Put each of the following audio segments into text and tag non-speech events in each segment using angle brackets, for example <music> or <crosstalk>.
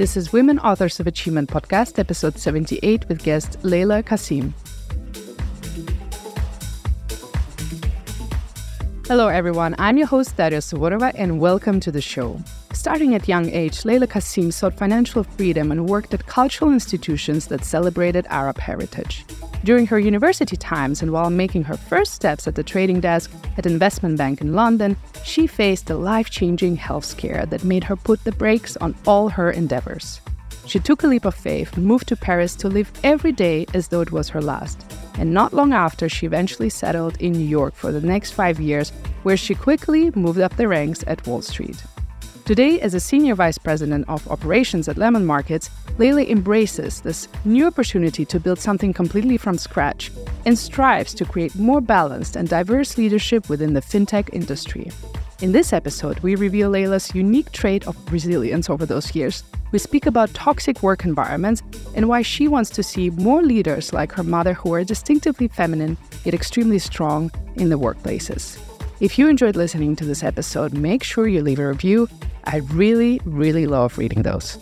This is Women Authors of Achievement podcast, episode 78, with guest Layla Qassim. Hello, everyone. I'm your host, Daria Suvorova, and welcome to the show. Starting at young age, Layla Qassim sought financial freedom and worked at cultural institutions that celebrated Arab heritage. During her university times and while making her first steps at the trading desk at Investment Bank in London, she faced a life changing health scare that made her put the brakes on all her endeavors. She took a leap of faith and moved to Paris to live every day as though it was her last. And not long after, she eventually settled in New York for the next five years, where she quickly moved up the ranks at Wall Street. Today, as a senior vice president of operations at Lemon Markets, Layla embraces this new opportunity to build something completely from scratch and strives to create more balanced and diverse leadership within the fintech industry. In this episode, we reveal Layla's unique trait of resilience over those years. We speak about toxic work environments and why she wants to see more leaders like her mother who are distinctively feminine yet extremely strong in the workplaces. If you enjoyed listening to this episode, make sure you leave a review I really, really love reading those.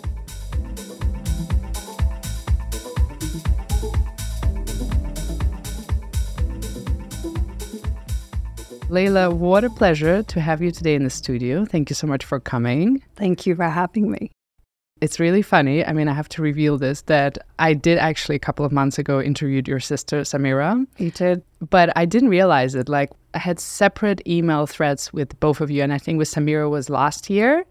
Layla, what a pleasure to have you today in the studio. Thank you so much for coming. Thank you for having me. It's really funny. I mean, I have to reveal this that I did actually a couple of months ago interviewed your sister Samira. You did, but I didn't realize it. Like I had separate email threads with both of you, and I think with Samira was last year,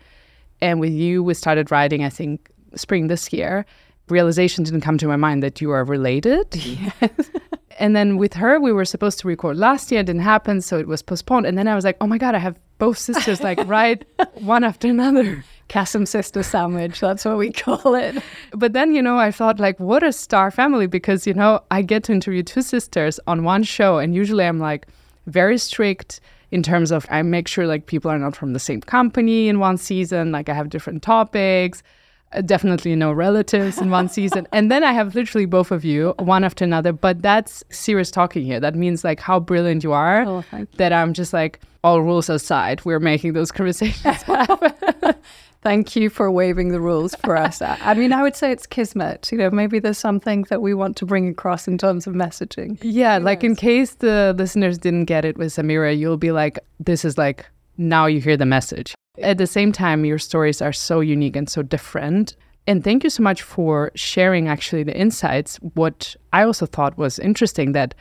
and with you we started writing. I think spring this year. Realization didn't come to my mind that you are related. Yes. Mm-hmm. <laughs> and then with her, we were supposed to record last year. It didn't happen, so it was postponed. And then I was like, oh my god, I have both sisters like <laughs> right one after another. Qassim sister sandwich. That's what we call it. But then, you know, I thought, like, what a star family because, you know, I get to interview two sisters on one show. And usually I'm like very strict in terms of I make sure like people are not from the same company in one season. Like, I have different topics. Uh, definitely no relatives in one season. <laughs> And then I have literally both of you, one after another. But that's serious talking here. That means like how brilliant you are. Oh, you. That I'm just like, all rules aside, we're making those conversations <laughs> happen. <laughs> Thank you for waiving the rules for us. <laughs> I mean, I would say it's kismet. You know, maybe there's something that we want to bring across in terms of messaging. Yeah, like in case the listeners didn't get it with Samira, you'll be like, this is like, now you hear the message. At the same time, your stories are so unique and so different. And thank you so much for sharing actually the insights. What I also thought was interesting that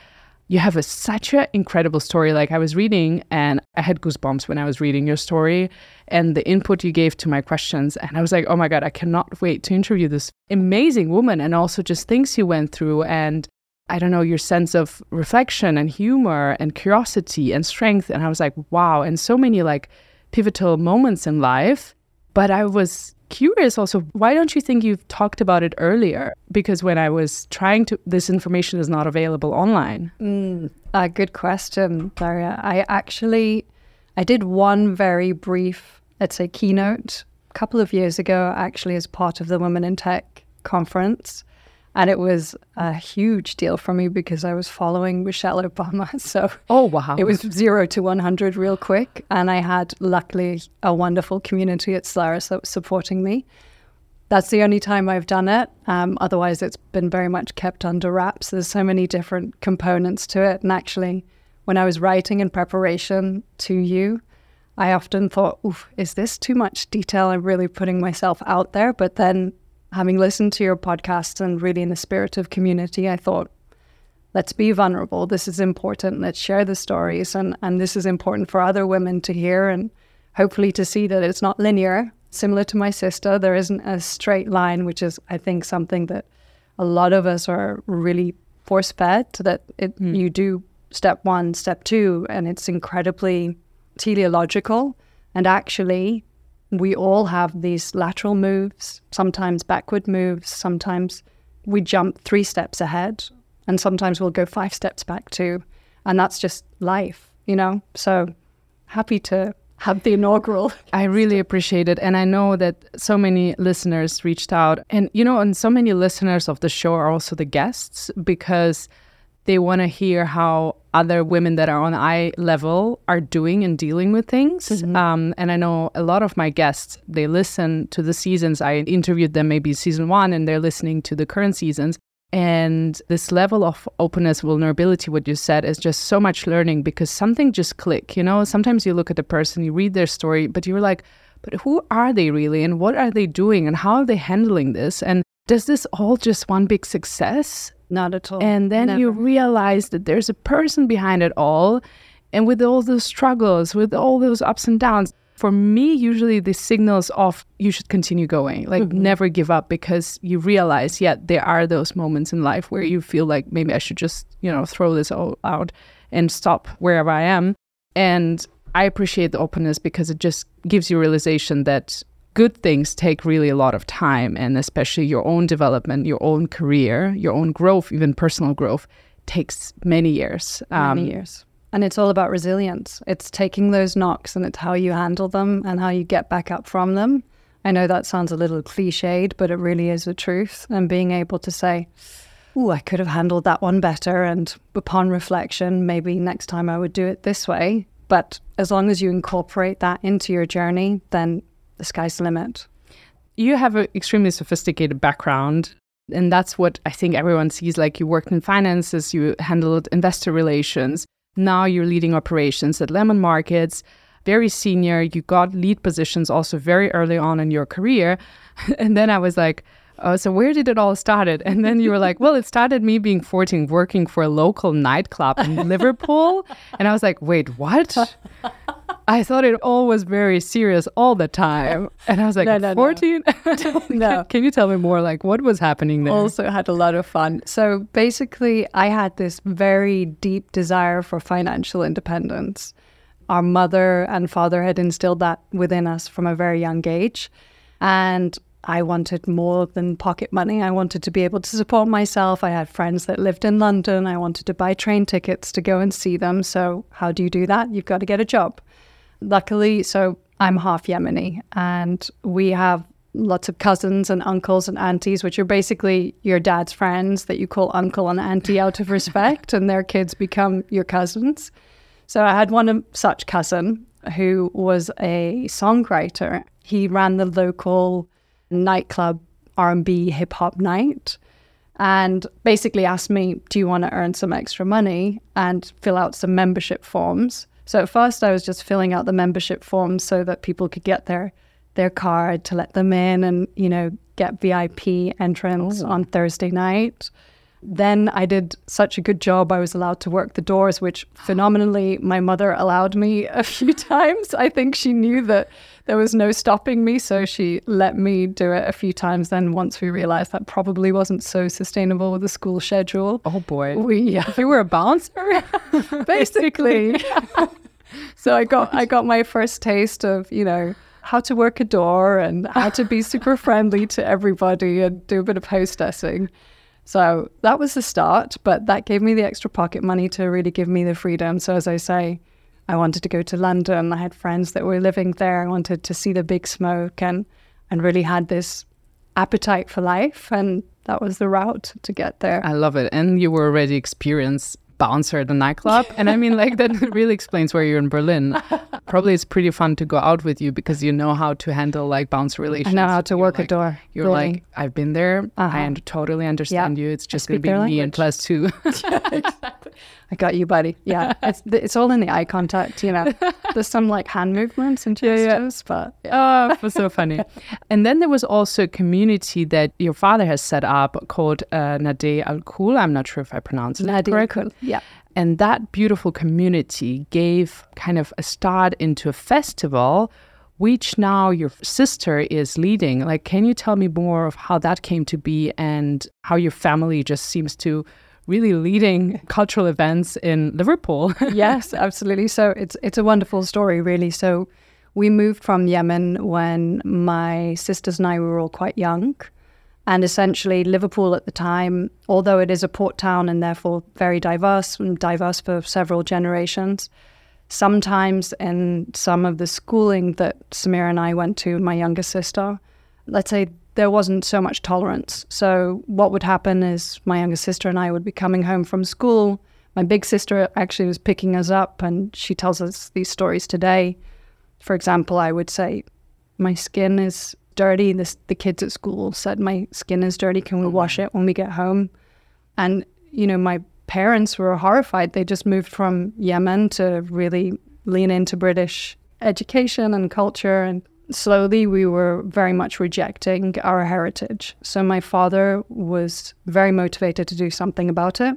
you have a, such an incredible story. Like I was reading and I had goosebumps when I was reading your story and the input you gave to my questions. And I was like, oh my God, I cannot wait to interview this amazing woman and also just things you went through and I don't know, your sense of reflection and humor and curiosity and strength. And I was like, wow. And so many like pivotal moments in life. But I was curious also, why don't you think you've talked about it earlier? Because when I was trying to, this information is not available online. Mm, a good question, Daria. I actually, I did one very brief, let's say, keynote a couple of years ago, actually, as part of the Women in Tech conference. And it was a huge deal for me because I was following Michelle Obama. <laughs> So oh wow, it was zero to one hundred real quick, and I had luckily a wonderful community at Solaris that was supporting me. That's the only time I've done it. Um, otherwise, it's been very much kept under wraps. There's so many different components to it, and actually, when I was writing in preparation to you, I often thought, "Oof, is this too much detail? I'm really putting myself out there." But then having listened to your podcast and really in the spirit of community, I thought, let's be vulnerable. This is important. Let's share the stories. And, and this is important for other women to hear and hopefully to see that it's not linear. Similar to my sister, there isn't a straight line, which is, I think, something that a lot of us are really force fed that it, mm. you do step one, step two, and it's incredibly teleological. And actually, we all have these lateral moves, sometimes backward moves, sometimes we jump three steps ahead, and sometimes we'll go five steps back too. And that's just life, you know? So happy to have the inaugural. <laughs> I really appreciate it. And I know that so many listeners reached out. And, you know, and so many listeners of the show are also the guests because they want to hear how other women that are on eye level are doing and dealing with things. Mm-hmm. Um, and I know a lot of my guests, they listen to the seasons. I interviewed them maybe season one, and they're listening to the current seasons. And this level of openness, vulnerability, what you said, is just so much learning because something just click. You know, sometimes you look at the person, you read their story, but you're like, but who are they really, and what are they doing, and how are they handling this, and does this all just one big success? Not at all. And then Never. you realize that there's a person behind it all, and with all those struggles, with all those ups and downs for me, usually the signals of you should continue going, like mm-hmm. never give up because you realize, yeah, there are those moments in life where you feel like maybe I should just, you know, throw this all out and stop wherever I am. And I appreciate the openness because it just gives you realization that good things take really a lot of time and especially your own development, your own career, your own growth, even personal growth takes many years. Um, many years. And it's all about resilience. It's taking those knocks and it's how you handle them and how you get back up from them. I know that sounds a little cliched, but it really is the truth. And being able to say, oh, I could have handled that one better. And upon reflection, maybe next time I would do it this way. But as long as you incorporate that into your journey, then the sky's the limit. You have an extremely sophisticated background. And that's what I think everyone sees. Like you worked in finances, you handled investor relations. Now you're leading operations at Lemon Markets, very senior. You got lead positions also very early on in your career. <laughs> and then I was like, oh, so where did it all started? And then you were like, well, it started me being 14, working for a local nightclub in <laughs> Liverpool. And I was like, wait, what? I thought it all was very serious all the time. And I was like, no, no, 14? No. <laughs> <laughs> no. Can you tell me more? Like, what was happening there? Also, had a lot of fun. So, basically, I had this very deep desire for financial independence. Our mother and father had instilled that within us from a very young age. And I wanted more than pocket money. I wanted to be able to support myself. I had friends that lived in London. I wanted to buy train tickets to go and see them. So, how do you do that? You've got to get a job. Luckily, so I'm half Yemeni, and we have lots of cousins and uncles and aunties, which are basically your dad's friends that you call uncle and auntie out of respect, and their kids become your cousins. So I had one such cousin who was a songwriter. He ran the local nightclub R&B hip hop night and basically asked me, "Do you want to earn some extra money and fill out some membership forms?" So at first, I was just filling out the membership forms so that people could get their their card to let them in, and you know get VIP entrance oh. on Thursday night. Then I did such a good job. I was allowed to work the doors, which <gasps> phenomenally my mother allowed me a few <laughs> times. I think she knew that there was no stopping me, so she let me do it a few times. Then once we realized that probably wasn't so sustainable with the school schedule. Oh boy, we yeah. <laughs> you were a bouncer, <laughs> basically. so I got I got my first taste of you know how to work a door and how to be super friendly to everybody and do a bit of hostessing. So that was the start, but that gave me the extra pocket money to really give me the freedom. So as I say, I wanted to go to London. I had friends that were living there. I wanted to see the big smoke and and really had this appetite for life and that was the route to get there. I love it. And you were already experienced bouncer at the nightclub. and I mean, like, that <laughs> really explains where you're in Berlin. Probably it's pretty fun to go out with you because you know how to handle like bouncer relations. I know how to you're work like, a door. You're really. like, I've been there. Uh-huh. I totally understand you. It's just going to be me and plus two. I got you, buddy. Yeah, <laughs> it's it's all in the eye contact. You know, <laughs> there's some like hand movements and gestures, yeah, yeah. but yeah. oh, it was so <laughs> funny. and then there was also a community that your father has set up called uh, Nade Al Kul. I'm not sure if I pronounced it Nade correctly. Yeah. And that beautiful community gave kind of a start into a festival which now your sister is leading. Like, can you tell me more of how that came to be and how your family just seems to really leading cultural events in Liverpool. <laughs> yes, absolutely. So it's it's a wonderful story, really. So we moved from Yemen when my sisters and I were all quite young. And essentially, Liverpool at the time, although it is a port town and therefore very diverse and diverse for several generations, sometimes in some of the schooling that Samira and I went to, my younger sister, let's say there wasn't so much tolerance. So what would happen is my younger sister and I would be coming home from school My big sister actually was picking us up and she tells us these stories today. For example, I would say, My skin is dirty. This, the kids at school said, My skin is dirty. Can we wash it when we get home? And, you know, my parents were horrified. They just moved from Yemen to really lean into British education and culture. And slowly we were very much rejecting our heritage. So my father was very motivated to do something about it.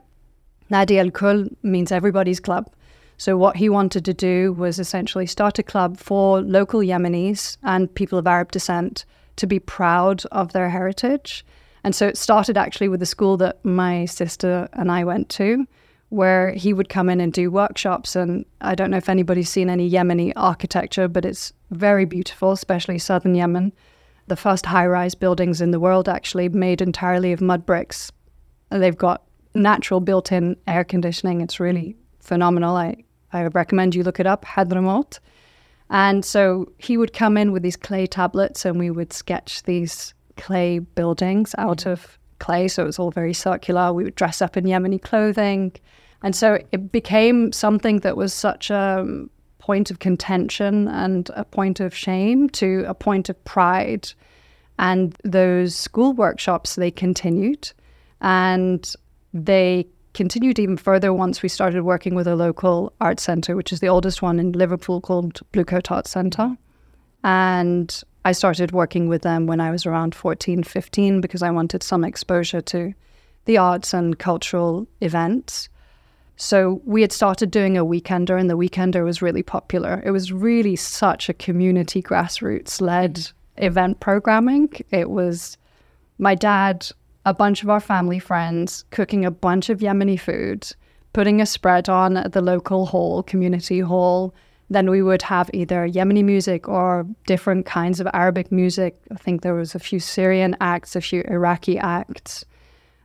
Nadi Al Kul means everybody's club. So what he wanted to do was essentially start a club for local Yemenis and people of Arab descent to be proud of their heritage. And so it started actually with the school that my sister and I went to, where he would come in and do workshops. And I don't know if anybody's seen any Yemeni architecture, but it's very beautiful, especially southern Yemen. The first high rise buildings in the world, actually, made entirely of mud bricks. They've got natural built in air conditioning. It's really phenomenal. I, I recommend you look it up, Hadramaut. And so he would come in with these clay tablets and we would sketch these clay buildings out mm. of clay. So it was all very circular. We would dress up in Yemeni clothing. And so it became something that was such a point of contention and a point of shame to a point of pride. And those school workshops, they continued. And they continued even further once we started working with a local art centre, which is the oldest one in Liverpool called Bluecoat Art Centre. And I started working with them when I was around 14, 15 because I wanted some exposure to the arts and cultural events. So we had started doing a weekender, and the weekender was really popular. It was really such a community grassroots led event programming. It was my dad, a bunch of our family friends cooking a bunch of Yemeni food, putting a spread on at the local hall, community hall. Then we would have either Yemeni music or different kinds of Arabic music. I think there was a few Syrian acts, a few Iraqi acts,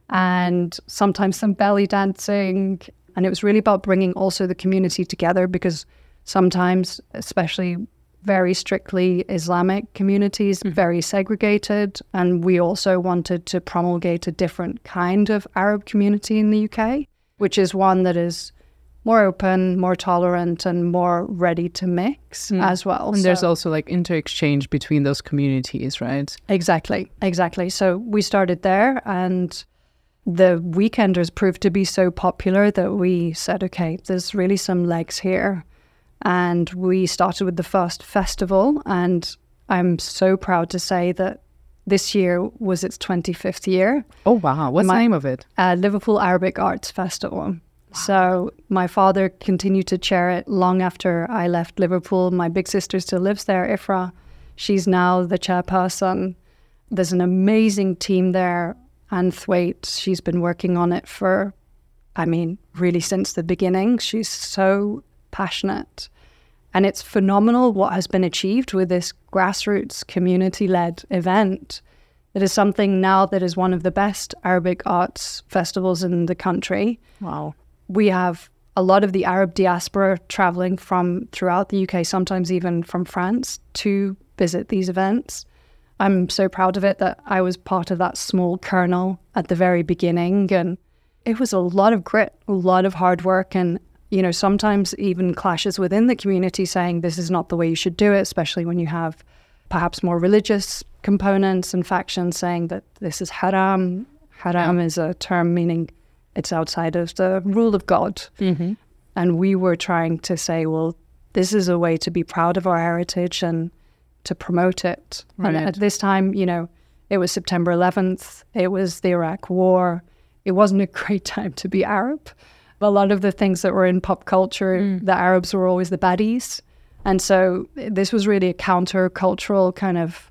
and sometimes some belly dancing and it was really about bringing also the community together because sometimes, especially very strictly Islamic communities, mm-hmm. very segregated. And we also wanted to promulgate a different kind of Arab community in the UK, which is one that is more open, more tolerant, and more ready to mix mm. as well. And so, there's also like inter exchange between those communities, right? Exactly, exactly. So we started there and the weekenders proved to be so popular that we said, okay, there's really some legs here. And we started with the first festival. And I'm so proud to say that this year was its 25th year. Oh, wow. What's my, the name of it? Uh, Liverpool Arabic Arts Festival. Wow. So my father continued to chair it long after I left Liverpool. My big sister still lives there, Ifra. She's now the chairperson. There's an amazing team there Anne Thwaite, she's been working on it for, I mean, really since the beginning. She's so passionate. And it's phenomenal what has been achieved with this grassroots community led event. It is something now that is one of the best Arabic arts festivals in the country. Wow. We have a lot of the Arab diaspora traveling from throughout the UK, sometimes even from France, to visit these events. I'm so proud of it that I was part of that small kernel at the very beginning. And it was a lot of grit, a lot of hard work, and, you know, sometimes even clashes within the community saying this is not the way you should do it, especially when you have perhaps more religious components and factions saying that this is haram. Haram is a term meaning it's outside of the rule of God. Mm-hmm. And we were trying to say, well, this is a way to be proud of our heritage and to promote it. Right. And at this time, you know, it was September 11th, it was the Iraq War. It wasn't a <laughs> great time to be Arab. A lot of the things that were in pop culture, mm. the Arabs were always the baddies. And so this was really a counter-cultural kind of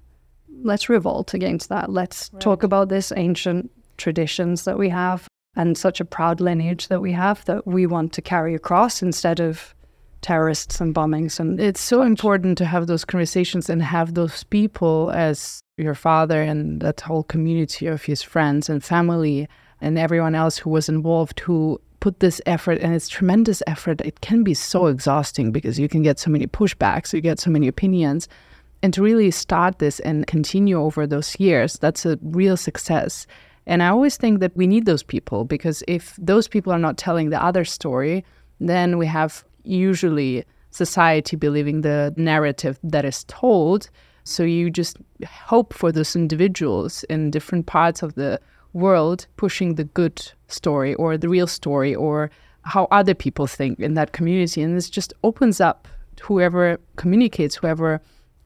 let's revolt against that. Let's right. talk about this ancient traditions that we have and such a proud lineage that we have that we want to carry across instead of terrorists and bombings and it's so important to have those conversations and have those people as your father and that whole community of his friends and family and everyone else who was involved who put this effort and it's tremendous effort. It can be so exhausting because you can get so many pushbacks you get so many opinions. And to really start this and continue over those years that's a real success. And I always think that we need those people because if those people are not telling the other story, then we have usually society believing the narrative that is told. So you just hope for those individuals in different parts of the world pushing the good story or the real story or how other people think in that community. And this just opens up whoever communicates, whoever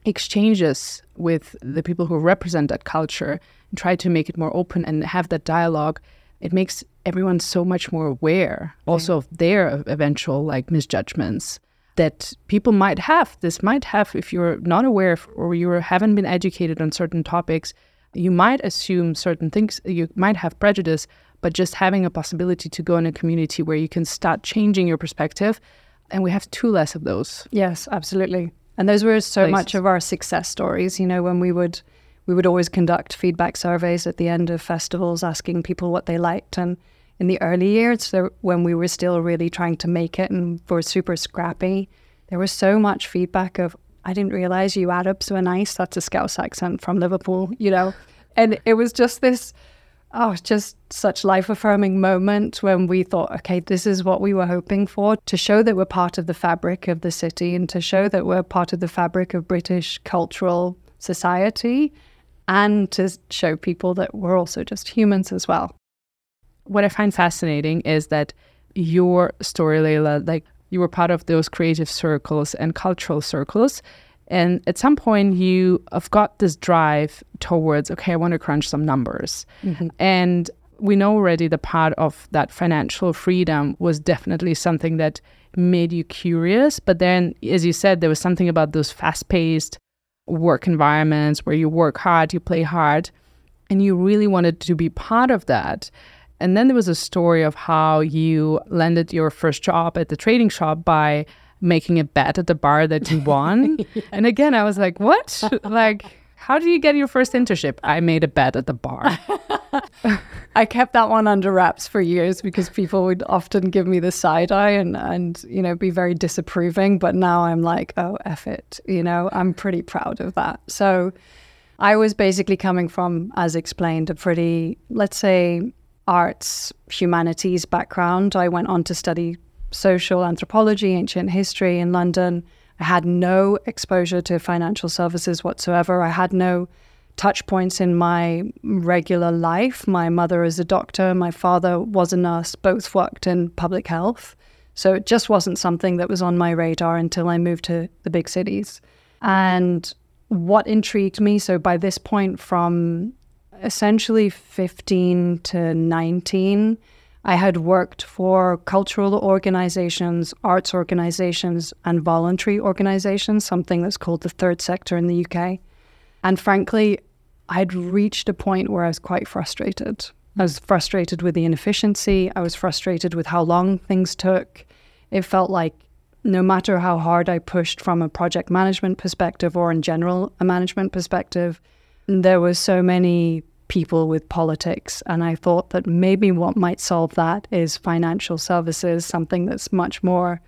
exchanges with the people who represent that culture and try to make it more open and have that dialogue. It makes everyone so much more aware also of their eventual like misjudgments that people might have. This might have, if you're not aware or you haven't been educated on certain topics, you might assume certain things, you might have prejudice, but just having a possibility to go in a community where you can start changing your perspective. And we have two less of those. Yes, absolutely. And those were so places. much of our success stories. You know, when we would we would always conduct feedback surveys at the end of festivals, asking people what they liked. And in the early years, when we were still really trying to make it and were super scrappy, there was so much feedback of, I didn't realize you Arabs were nice. That's a Scouse accent from Liverpool, you know. And it was just this oh, just such life affirming moment when we thought, okay, this is what we were hoping for to show that we're part of the fabric of the city and to show that we're part of the fabric of British cultural society and to show people that we're also just humans as well. What I find fascinating is that your story, Layla, like you were part of those creative circles and cultural circles and at some point, you have got this drive towards, okay, I want to crunch some numbers. Mm-hmm. And we know already the part of that financial freedom was definitely something that made you curious. But then, as you said, there was something about those fast paced work environments where you work hard, you play hard, and you really wanted to be part of that. And then there was a story of how you landed your first job at the trading shop by making a bet at the bar that you won. <laughs> yeah. And again, I was like, what? <laughs> like, how do you get your first internship? I made a bet at the bar. <laughs> I kept that one under wraps for years because people would often give me the side eye and, and, you know, be very disapproving. But now I'm like, oh, F it. You know, I'm pretty proud of that. So I was basically coming from, as explained, a pretty, let's say, arts, humanities background. I went on to study social anthropology, ancient history in London. I had no exposure to financial services whatsoever. I had no touch points in my regular life. My mother is a doctor, my father was a nurse, both worked in public health. So it just wasn't something that was on my radar until I moved to the big cities. And what intrigued me, so by this point, from essentially 15 to 19, I had worked for cultural organizations, arts organizations, and voluntary organizations, something that's called the third sector in the UK. And frankly, I'd reached a point where I was quite frustrated. I was frustrated with the inefficiency. I was frustrated with how long things took. It felt like no matter how hard I pushed from a project management perspective or in general a management perspective, there were so many people with politics. And I thought that maybe what might solve that is financial services, something that's much more,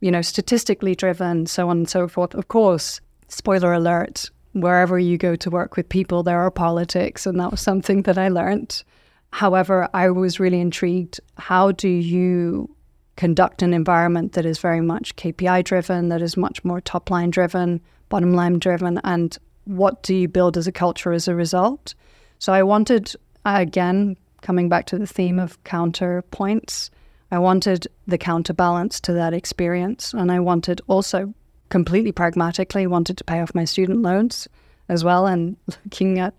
you know, statistically driven, so on and so forth. Of course, spoiler alert, wherever you go to work with people, there are politics. And that was something that I learned. However, I was really intrigued. How do you conduct an environment that is very much KPI driven, that is much more top line driven, bottom line driven, and what do you build as a culture as a result? So I wanted, again, coming back to the theme of counterpoints, I wanted the counterbalance to that experience. And I wanted also, completely pragmatically, wanted to pay off my student loans as well. And looking at,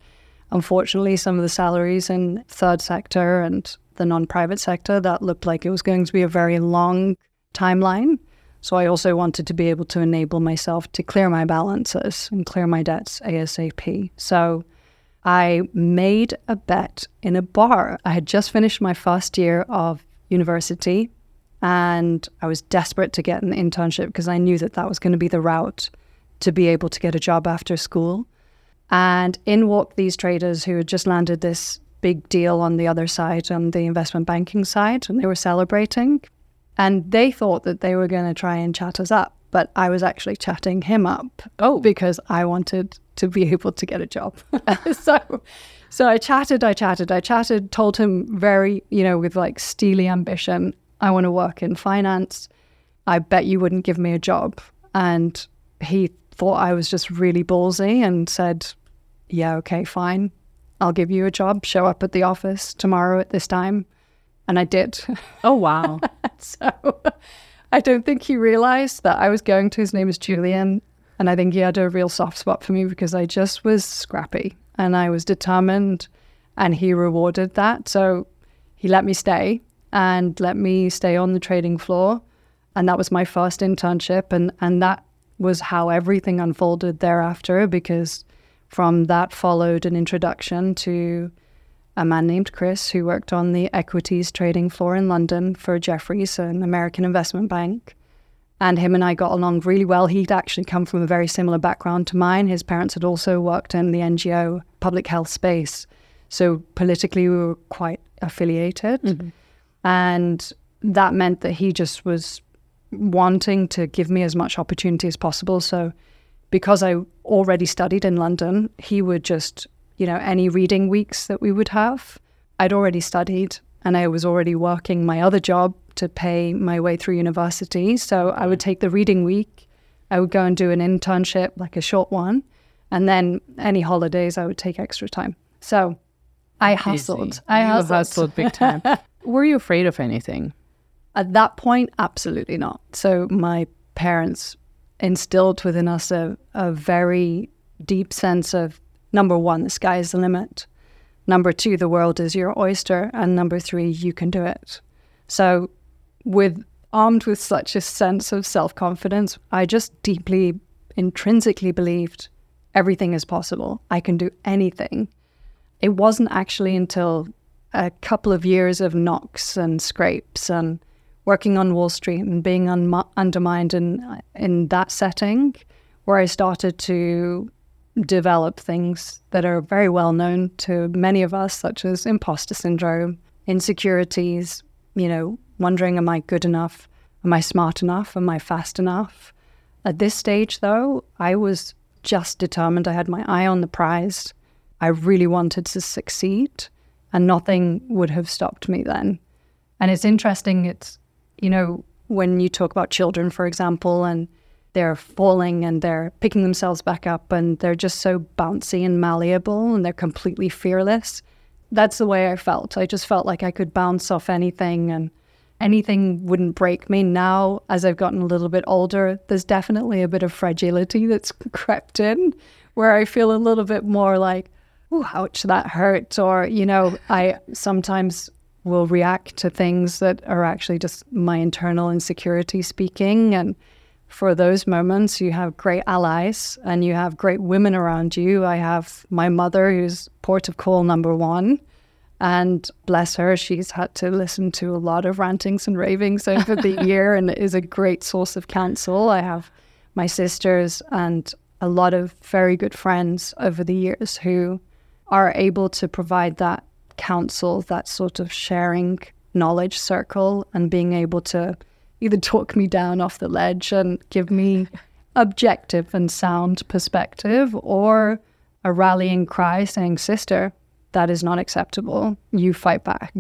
unfortunately, some of the salaries in third sector and the non-private sector, that looked like it was going to be a very long timeline. So I also wanted to be able to enable myself to clear my balances and clear my debts ASAP. So I made a bet in a bar. I had just finished my first year of university and I was desperate to get an internship because I knew that that was going to be the route to be able to get a job after school. And in walked these traders who had just landed this big deal on the other side, on the investment banking side, and they were celebrating. And they thought that they were going to try and chat us up but I was actually chatting him up. Oh, because I wanted to be able to get a job. <laughs> <laughs> so, So I chatted, I chatted, I chatted, told him very, you know, with like steely ambition, I want to work in finance. I bet you wouldn't give me a job. And he thought I was just really ballsy and said, Yeah, okay, fine. I'll give you a job. Show up at the office tomorrow at this time. And I did. Oh, wow. <laughs> so I don't think he realized that I was going to. His name is Julian. And I think he had a real soft spot for me because I just was scrappy and I was determined. And he rewarded that. So he let me stay and let me stay on the trading floor. And that was my first internship. And, and that was how everything unfolded thereafter because from that followed an introduction to a man named Chris who worked on the equities trading floor in London for Jefferies, an American investment bank. And him and I got along really well. He'd actually come from a very similar background to mine. His parents had also worked in the NGO public health space. So politically, we were quite affiliated. Mm-hmm. And that meant that he just was wanting to give me as much opportunity as possible. So, because I already studied in London, he would just, you know, any reading weeks that we would have, I'd already studied and I was already working my other job to pay my way through university. So, I would mm-hmm. take the reading week, I would go and do an internship, like a short one, and then any holidays, I would take extra time. So, I hustled. Easy. I hustled. hustled big time. <laughs> Were you afraid of anything? At that point, absolutely not. So my parents instilled within us a, a very deep sense of number one, the sky is the limit. Number two, the world is your oyster. And number three, you can do it. So with armed with such a sense of self confidence, I just deeply, intrinsically believed everything is possible. I can do anything. It wasn't actually until a couple of years of knocks and scrapes and working on Wall Street and being un- undermined in in that setting, where I started to develop things that are very well known to many of us, such as imposter syndrome, insecurities. You know, wondering, am I good enough? Am I smart enough? Am I fast enough? At this stage, though, I was just determined. I had my eye on the prize. I really wanted to succeed, and nothing would have stopped me then. And it's interesting. It's you know, when you talk about children, for example, and they're falling and they're picking themselves back up and they're just so bouncy and malleable and they're completely fearless. That's the way I felt. I just felt like I could bounce off anything and anything wouldn't break me. Now, as I've gotten a little bit older, there's definitely a bit of fragility that's <laughs> crept in where I feel a little bit more like, oh, ouch, that hurt. Or, you know, I sometimes will react to things that are actually just my internal insecurity speaking. And for those moments, you have great allies and you have great women around you. I have my mother, who's port of call number one. And bless her, she's had to listen to a lot of rantings and ravings over the <laughs> year and is a great source of counsel. I have my sisters and a lot of very good friends over the years who are able to provide that counsel, that sort of sharing knowledge circle and being able to either talk me down off the ledge and give me <laughs> objective and sound perspective or a rallying cry saying, Sister, that is not acceptable. You fight back.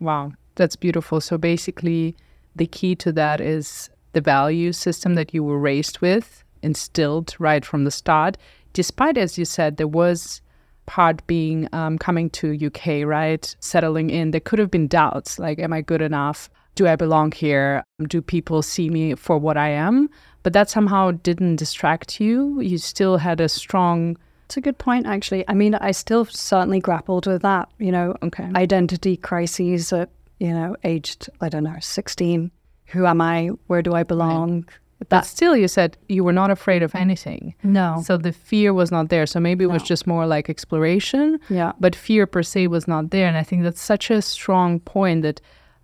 Wow, that's beautiful. So basically, the key to that is the value system that you were raised with, instilled right from the start. Despite, as you said, there was part being um, coming to UK, right? Settling in, there could have been doubts like, am I good enough? Do I belong here? Do people see me for what I am? But that somehow didn't distract you. You still had a strong. It's a good point, actually. I mean, I still certainly grappled with that, you know, okay. identity crises at, you know, aged, I don't know, 16. Who am I? Where do I belong? Right. But still, you said you were not afraid of anything. No. So the fear was not there. So maybe it no. was just more like exploration. Yeah. But fear per se was not there. And I think that's such a strong point that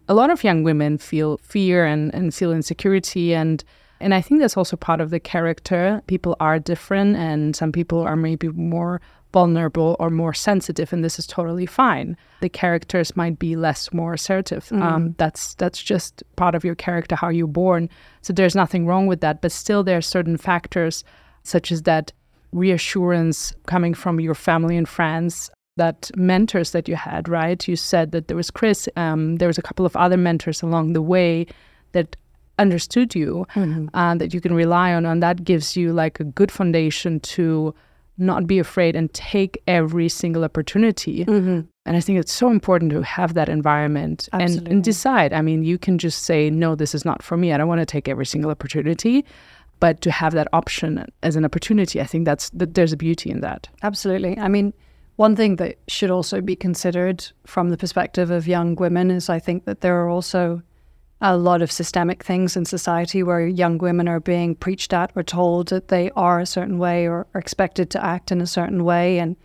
a lot of young women feel fear and, and feel insecurity and and I think that's also part of the character. People are different and some people are maybe more vulnerable or more sensitive, and this is totally fine. The characters might be less more assertive. Mm. Um, that's that's just part of your character, how you're born. So there's nothing wrong with that. But still, there are certain factors, such as that reassurance coming from your family and friends that mentors that you had, right? You said that there was Chris, um, there was a couple of other mentors along the way that understood you mm-hmm. and that you can rely on, and that gives you like a good foundation to not be afraid and take every single opportunity. Mm-hmm. And I think it's so important to have that environment and, and, decide. I mean, you can just say, no, this is not for me. I don't want to take every single opportunity. But to have that option as an opportunity, I think that's that there's a beauty in that. Absolutely. I mean, one thing that should also be considered from the perspective of young women is I think that there are also a lot of systemic things in society where young women are being preached at or told that they are a certain way or are expected to act in a certain way. And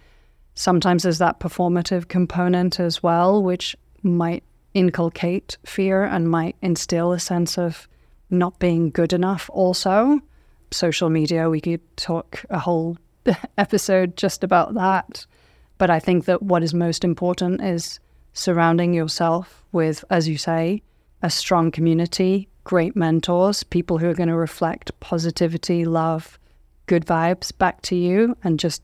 sometimes there's that performative component as well, which might inculcate fear and might instill a sense of not being good enough, also. Social media, we could talk a whole <laughs> episode just about that. But I think that what is most important is surrounding yourself with, as you say, a strong community, great mentors, people who are going to reflect positivity, love, good vibes back to you and just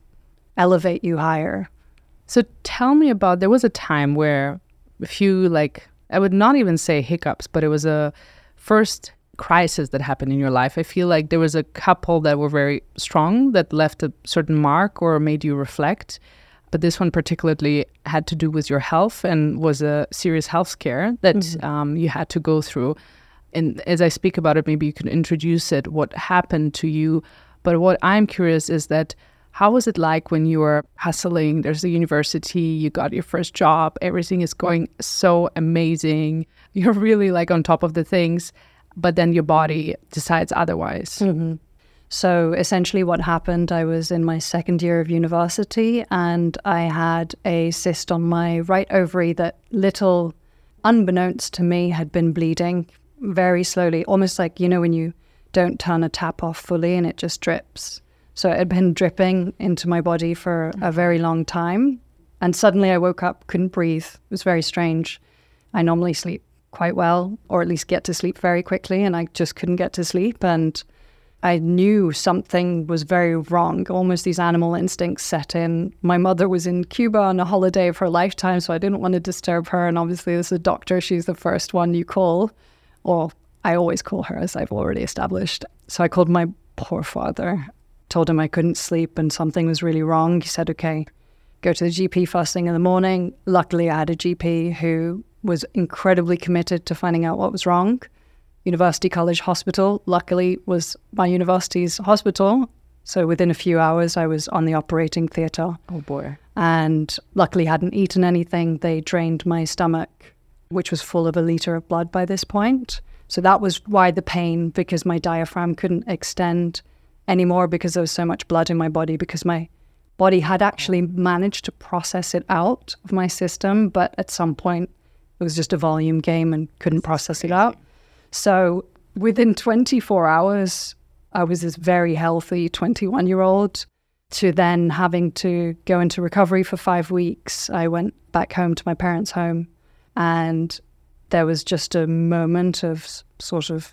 elevate you higher. So tell me about there was a time where a few like I would not even say hiccups, but it was a first crisis that happened in your life. I feel like there was a couple that were very strong that left a certain mark or made you reflect but this one particularly had to do with your health and was a serious health scare that mm-hmm. um, you had to go through. And as I speak about it, maybe you can introduce it, what happened to you. But what I'm curious is that how was it like when you were hustling? There's a university, you got your first job, everything is going so amazing. <laughs> You're really like on top of the things, but then your body decides otherwise. Mm-hmm. So essentially, what happened, I was in my second year of university and I had a cyst on my right ovary that little, unbeknownst to me, had been bleeding very slowly, almost like, you know, when you don't turn a tap off fully and it just drips. So it had been dripping into my body for a mm-hmm. very long time. And suddenly I woke up, couldn't breathe. It was very strange. I normally sleep quite well, or at least get to sleep very quickly, and I just couldn't get to sleep. And I knew something was very wrong. Almost these animal instincts set in. My mother was in Cuba on a holiday of her lifetime, so I didn't want to disturb her. And obviously, as a doctor, she's the first one you call. Or I always call her, as I've already established. So I called my poor father, told him I couldn't sleep and something was really wrong. He said, okay, go to the GP first thing in the morning. Luckily, I had a GP who was incredibly committed to finding out what was wrong. University College Hospital, luckily, was my university's hospital. So within a few hours, I was on the operating theatre. Oh boy. And luckily, hadn't eaten anything. They drained my stomach, which was full of a litre of blood by this point. So that was why the pain, because my diaphragm couldn't extend anymore because there was so much blood in my body, because my body had actually managed to process it out of my system. But at some point, it was just a volume game and couldn't process it out. So within 24 hours, I was this very healthy 21 year old to then having to go into recovery for five weeks. I went back home to my parents' home and there was just a moment of sort of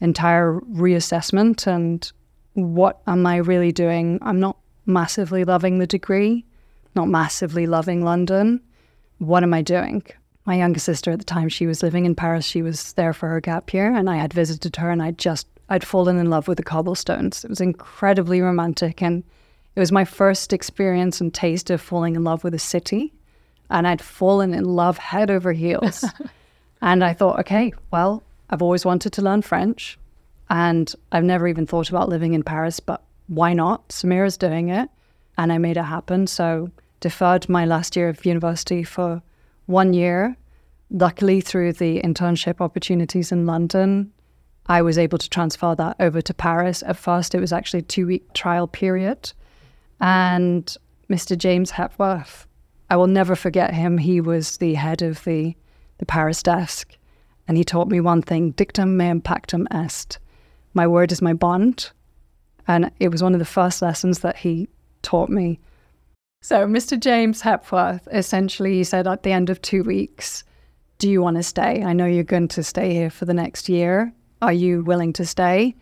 entire reassessment and what am I really doing? I'm not massively loving the degree, not massively loving London. What am I doing? My younger sister at the time, she was living in Paris. She was there for her gap year, and I had visited her, and I just I'd fallen in love with the cobblestones. It was incredibly romantic, and it was my first experience and taste of falling in love with a city, and I'd fallen in love head over heels. <laughs> and I thought, okay, well, I've always wanted to learn French, and I've never even thought about living in Paris, but why not? Samira's doing it, and I made it happen. So deferred my last year of university for one year. Luckily, through the internship opportunities in London, I was able to transfer that over to Paris. At first, it was actually a two week trial period. And Mr. James Hepworth, I will never forget him. He was the head of the, the Paris desk. And he taught me one thing dictum meum pactum est. My word is my bond. And it was one of the first lessons that he taught me. So, Mr. James Hepworth essentially said at the end of two weeks, Do you want to stay? I know you're going to stay here for the next year. Are you willing to stay?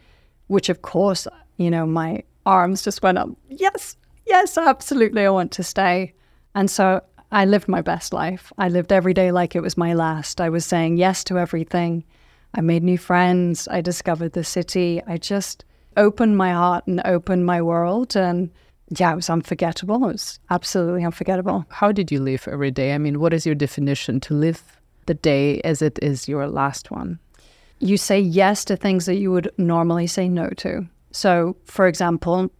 Which, of course, you know, my arms just went up. Yes, yes, absolutely. I want to stay. And so I lived my best life. I lived every day like it was my last. I was saying yes to everything. I made new friends. I discovered the city. I just opened my heart and opened my world. And yeah, it was unforgettable. It was absolutely unforgettable. How did you live every day? I mean, what is your definition to live the day as it is your last one? You say yes to things that you would normally say no to. So, for example,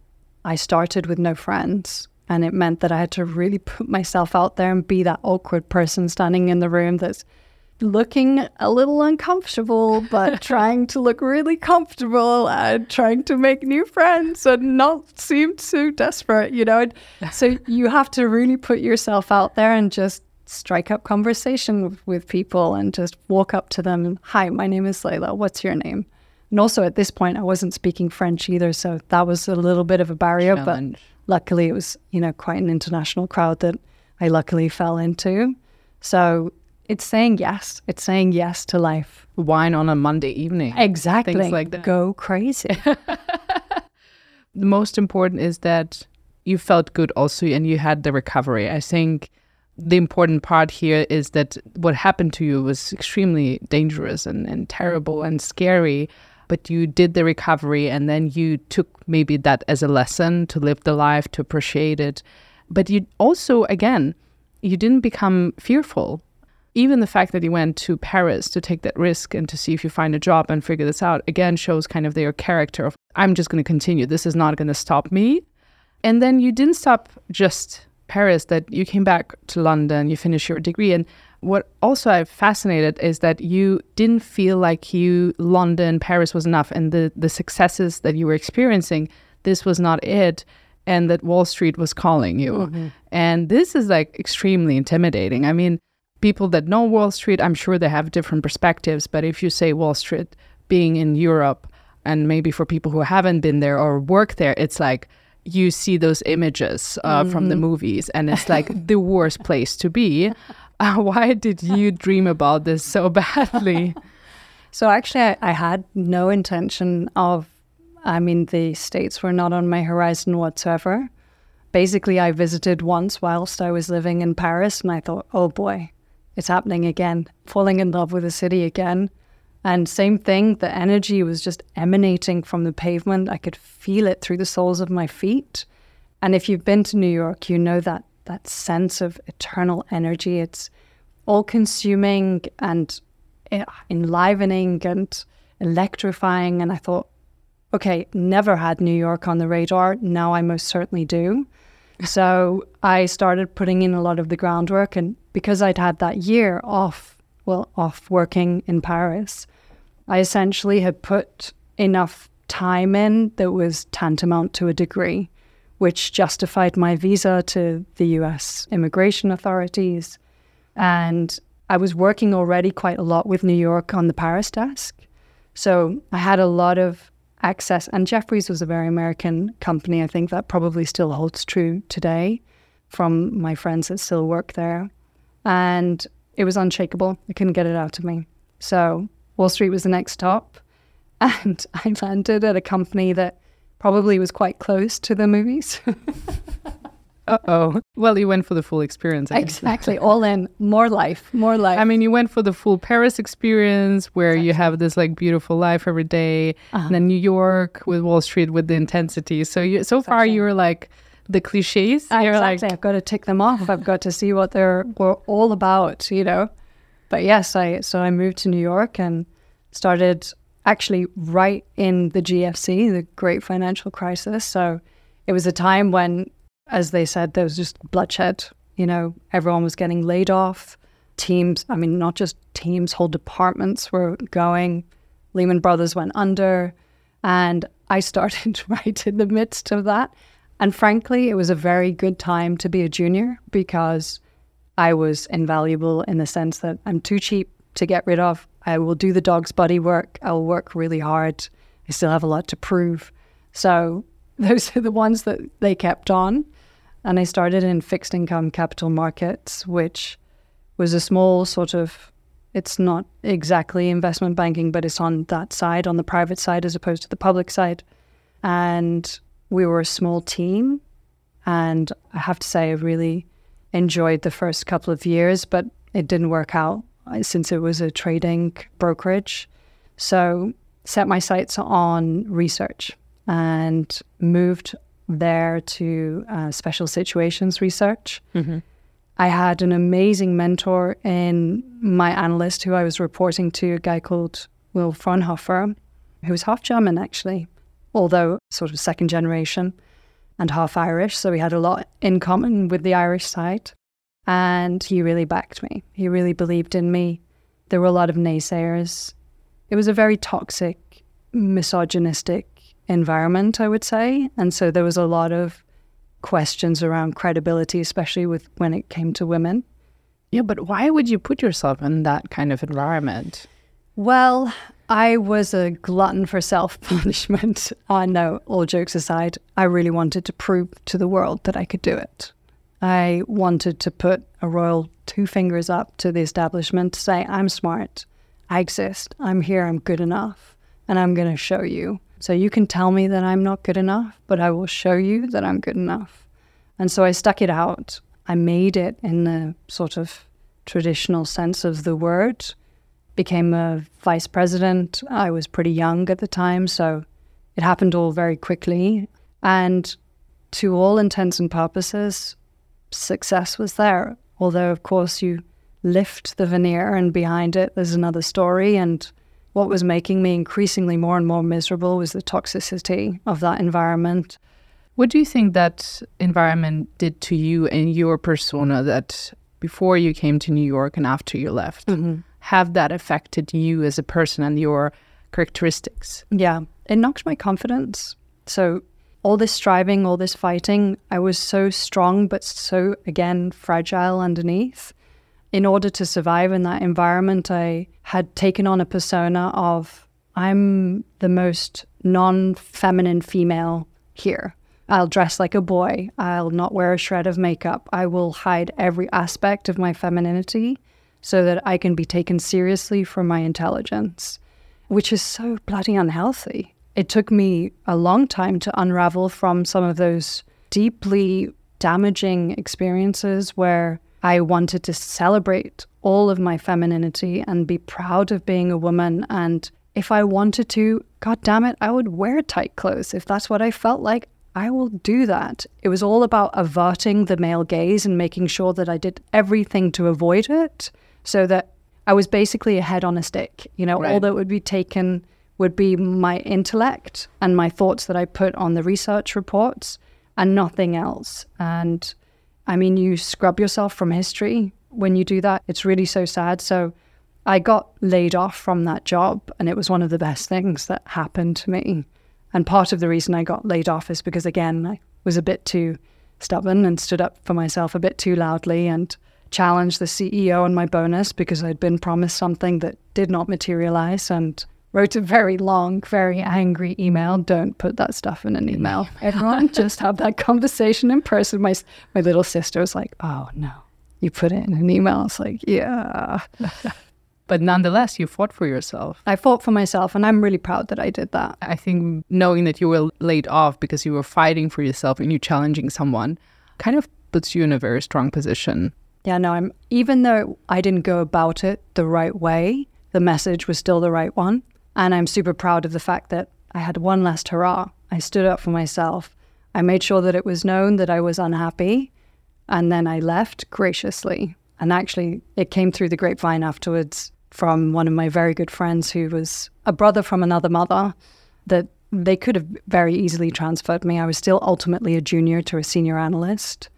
I started with no friends. And it meant that I had to really put myself out there and be that awkward person standing in the room that's looking a little uncomfortable, but <laughs> trying to look really comfortable and trying to make new friends and not seem too desperate, you know? So <laughs> you have to really put yourself out there and just strike up conversation with people and just walk up to them. Hi, my name is Layla. What's your name? And also at this point, I wasn't speaking French either. So that was a little bit of a barrier, Challenge. but luckily it was, you know, quite an international crowd that I luckily fell into. So it's saying yes. It's saying yes to life. Wine on a Monday evening. Exactly. Things like that. Go crazy. <laughs> the most important is that you felt good also and you had the recovery. I think the important part here is that what happened to you was extremely dangerous and, and terrible and scary but you did the recovery and then you took maybe that as a lesson to live the life, to appreciate it. But you also, again, you didn't become fearful. Even the fact that you went to Paris to take that risk and to see if you find a job and figure this out again shows kind of their character of I'm just going to continue. This is not going to stop me. And then you didn't stop just Paris, that you came back to London, you finished your degree. And what also I'm fascinated is that you didn't feel like you London, Paris was enough, and the the successes that you were experiencing, this was not it, and that Wall Street was calling you. Mm-hmm. And this is like extremely intimidating. I mean, people that know Wall Street, I'm sure they have different perspectives, but if you say Wall Street being in Europe, and maybe for people who haven't been there or work there, it's like you see those images uh, mm-hmm. from the mm-hmm. movies, and it's like <laughs> the worst place to be. Uh, <laughs> why did you dream about this so badly? <laughs> so actually, I, I, had no intention of. I mean, the states were not on my horizon whatsoever. Basically, I visited once whilst I was living in Paris, and I thought, oh boy, it's happening again. Falling in love with the city again. And same thing, the energy was just emanating from the pavement. I could feel it through the soles of my feet. And if you've been to New York, you know that that sense of eternal energy. It's all consuming and eh, enlivening and electrifying. And I thought, okay, never had New York on the radar. Now I most certainly do. So I started putting in a lot of the groundwork. And because I'd had that year off, well, off working in Paris, I essentially had put enough time in that was tantamount to a degree which justified my visa to the US immigration authorities. And I was working already quite a lot with New York on the Paris desk. So I had a lot of access. And Jefferies was a very American company. I think that probably still holds true today from my friends that still work there. And it was unshakable. I couldn't get it out of me. So Wall Street was the next stop. <laughs> And I landed at a company that probably was quite close to the movies. <laughs> Uh oh. Well, you went for the full experience. Exactly. All in. More life. More life. I mean, you went for the full Paris experience where exactly. you have this like beautiful life every day, uh-huh. and then New York with Wall Street with the intensity. So you, so exactly. far, you're like the cliches. Uh, exactly. Like... I've got to tick them off. I've got to see what they're were all about, you know. But yes, I so I moved to New York and started actually right in the GFC, the Great Financial Crisis. So it was a time when, as they said, there was just bloodshed. You know, everyone was getting laid off. Teams, I mean, not just teams, whole departments were going. Lehman Brothers went under. And I started <laughs> right in the midst of that. And frankly, it was a very good time to be a junior because I was invaluable in the sense that I'm too cheap to get rid of. I will do the dog's body work. I'll work really hard. I still have a lot to prove. So <laughs> those are the ones that they kept on. And I started in fixed income capital markets, which was a small sort of, it's not exactly investment banking, but it's on that side, on the private side, as opposed to the public side. And we were a small team. And I have to say, I really enjoyed the first couple of years, but it didn't work out uh, since it was a trading brokerage. So set my sights on research and moved there to uh, special situations research. Mm-hmm. I had an amazing mentor in my analyst who I was reporting to, a guy called Will Fraunhofer, who was half German actually, although sort of second generation and half Irish. So we had a lot in common with the Irish side. And he really backed me. He really believed in me. There were a lot of naysayers. It was a very toxic, misogynistic environment, I would say. And so there was a lot of questions around credibility, especially with when it came to women. Yeah, but why would you put yourself in that kind of environment? Well, I was a glutton for self punishment. I <laughs> know, uh, all jokes aside, I really wanted to prove to the world that I could do it. I wanted to put a royal two fingers up to the establishment to say, I'm smart, I exist, I'm here, I'm good enough, and I'm going to show you. So you can tell me that I'm not good enough, but I will show you that I'm good enough. And so I stuck it out. I made it in the sort of traditional sense of the word. Became a vice president. I was pretty young at the time, so it happened all very quickly. And to all intents and purposes, success was there. Although, of course, you lift the veneer and behind it there's another story and what was making me increasingly more and more miserable was the toxicity of that environment. What do you think that environment did to you and your persona that before you came to New York and after you left? Mm-hmm. Have that affected you as a person and your characteristics? Yeah, it knocked my confidence. So, all this striving, all this fighting, I was so strong, but so, again, fragile underneath in order to survive in that environment, I had taken on a persona of I'm the most non feminine female here. I'll dress like a boy. I'll not wear a shred of makeup. I will hide every aspect of my femininity so that I can be taken seriously for my intelligence, which is so bloody unhealthy. It took me a long time to unravel from some of those deeply damaging experiences where I wanted to celebrate all of my femininity and be proud of being a woman. And if I wanted to, God damn it, I would wear tight clothes. If that's what I felt like, I will do that. It was all about averting the male gaze and making sure that I did everything to avoid it so that I was basically a head on a stick. You know, right. all that would be taken would be my intellect and my thoughts that I put on the research reports and nothing else. And I mean, you scrub yourself from history when you do that. It's really so sad. So I got laid off from that job, and it was one of the best things that happened to me. And part of the reason I got laid off is because, again, I was a bit too stubborn and stood up for myself a bit too loudly and challenged the CEO on my bonus because I'd been promised something that did not materialize. And wrote a very long, very angry email. Don't put that stuff in an email. <laughs> Everyone, just have that conversation in person. My my little sister was like, "Oh no, you put it in an email." It's like, "Yeah." <laughs> but nonetheless, you fought for yourself. I fought for myself, and I'm really proud that I did that. I think knowing that you were laid off because you were fighting for yourself and you're challenging someone kind of puts you in a very strong position. Yeah, no, I'm even though I didn't go about it the right way, the message was still the right one. And I'm super proud of the fact that I had one last hurrah. I stood up for myself. I made sure that it was known that I was unhappy. And then I left graciously. And actually, it came through the grapevine afterwards from one of my very good friends who was a brother from another mother that they could have very easily transferred me. I was still ultimately a junior to a senior analyst.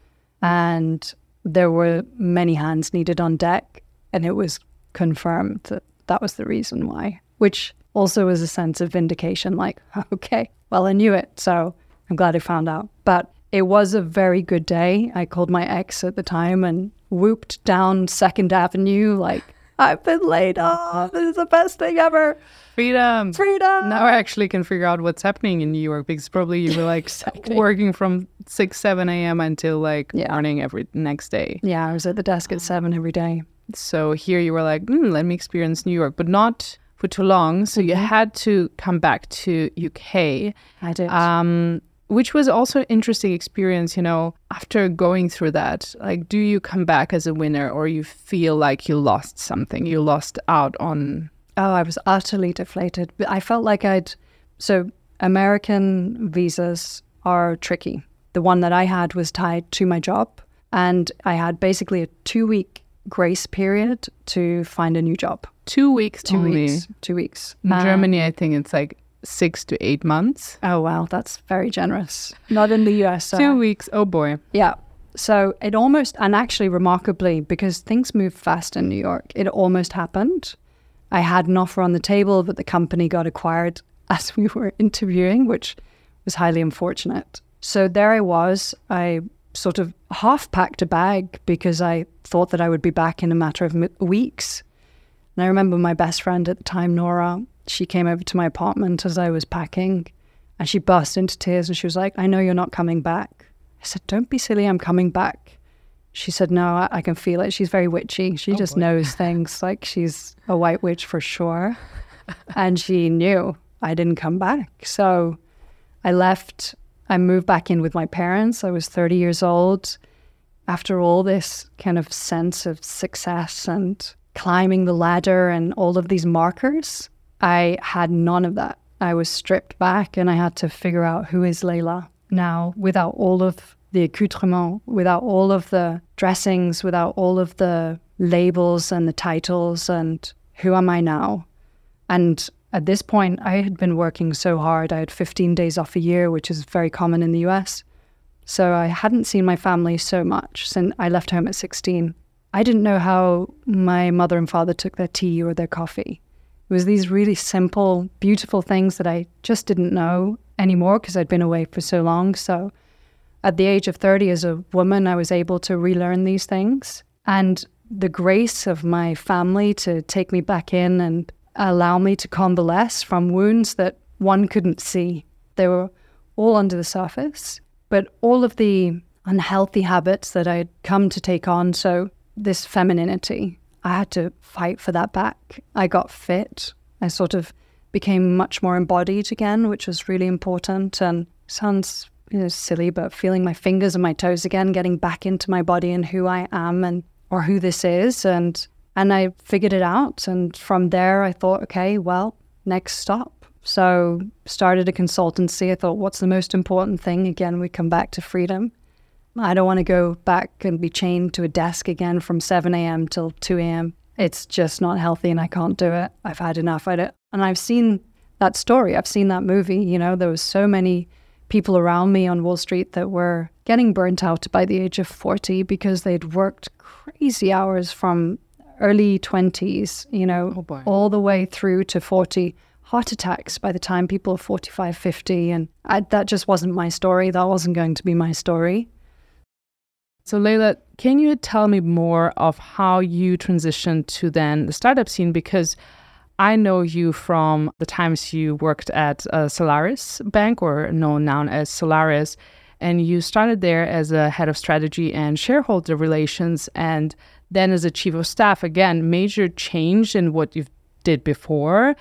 And there were many hands needed on deck. And it was confirmed that that was the reason why, which also was a sense of vindication like, <laughs> okay, well, I knew it. So I'm glad I found out. But it was a very good day. I called my ex at the time and whooped down Second Avenue like, <laughs> I've been laid off. This is the best thing ever. Freedom. Freedom. Now I actually can figure out what's happening in New York because probably you were like exactly. working from 6, 7 a.m. until like yeah. morning every next day. Yeah, I was at the desk at 7 every day. So here you were like, mm, let me experience New York, but not for too long. So mm-hmm. you had to come back to UK. I did. Um, which was also an interesting experience, you know, after going through that. Like, do you come back as a winner or you feel like you lost something? You lost out on. Oh, I was utterly deflated. I felt like I'd. So, American visas are tricky. The one that I had was tied to my job, and I had basically a two week grace period to find a new job. Two weeks Two only. weeks. Two weeks. In Um, Germany, I think it's like six to eight months. Oh, wow. That's very generous. Not in the US. uh, Two weeks. Oh boy. Yeah. So it almost, and actually remarkably, because things move fast in New York, it almost happened. I had an offer on the table, but the company got acquired <laughs> as we were interviewing, which was highly unfortunate. So there I was. I sort of half packed a bag because I thought that I would be back in a matter of weeks. And I remember my best friend at the time, Nora, she came over to my apartment as I was packing and she burst into tears and she was like, I know you're not coming back. I said, Don't be silly, I'm coming back. She said, No, I, I can feel it. She's very witchy. She oh, just boy. knows things <laughs> like she's a white witch for sure. and she knew I didn't come back. So I left. I moved back in with my parents. I was 30 years old. After all this kind of sense of success and climbing the ladder and all of these markers, I had none of that. I was stripped back and I had to figure out who is Layla now without all of the accoutrement, without all of the dressings, without all of the labels and the titles and who am I now? And at this point, I had been working so hard. I had 15 days off a year, which is very common in the US. So I hadn't seen my family so much since I left home at 16. I didn't know how my mother and father took their tea or their coffee. It was these really simple, beautiful things that I just didn't know anymore because I'd been away for so long. So at the age of 30, as a woman, I was able to relearn these things. And the grace of my family to take me back in and allow me to convalesce from wounds that one couldn't see. They were all under the surface, but all of the unhealthy habits that I'd come to take on. So, this femininity, I had to fight for that back. I got fit. I sort of became much more embodied again, which was really important. And sounds you know, silly, but feeling my fingers and my toes again, getting back into my body and who I am and or who this is. And and I figured it out. And from there, I thought, okay, well, next stop. So started a consultancy. I thought, what's the most important thing? Again, we come back to freedom. I don't want to go back and be chained to a desk again from 7 a.m. till 2 a.m. It's just not healthy and I can't do it. I've had enough. I don't, and I've seen that story. I've seen that movie. You know, there was so many people around me on Wall Street that were getting burnt out by the age of 40 because they'd worked crazy hours from early 20s, you know, Oh, all the way through to 40 heart attacks by the time people are 45, 50. And I, that just wasn't my story. That wasn't going to be my story. So, Layla, can you tell me more of how you transitioned to then the startup scene? Because I know you from the times you worked at uh, Solaris Bank, or known now as Solaris, and you started there as a head of strategy and shareholder relations, and then as a chief of staff. Again, major change in what you did before.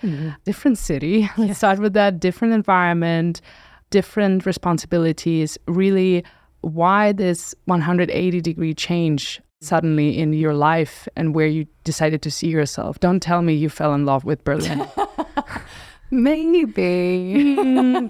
Different city. <laughs> Let's start with that. Different environment, different responsibilities. Really, why this 180 degree change suddenly in your life and where you decided to see yourself? Don't tell me you fell in love with Berlin. <laughs> Maybe. Hmm.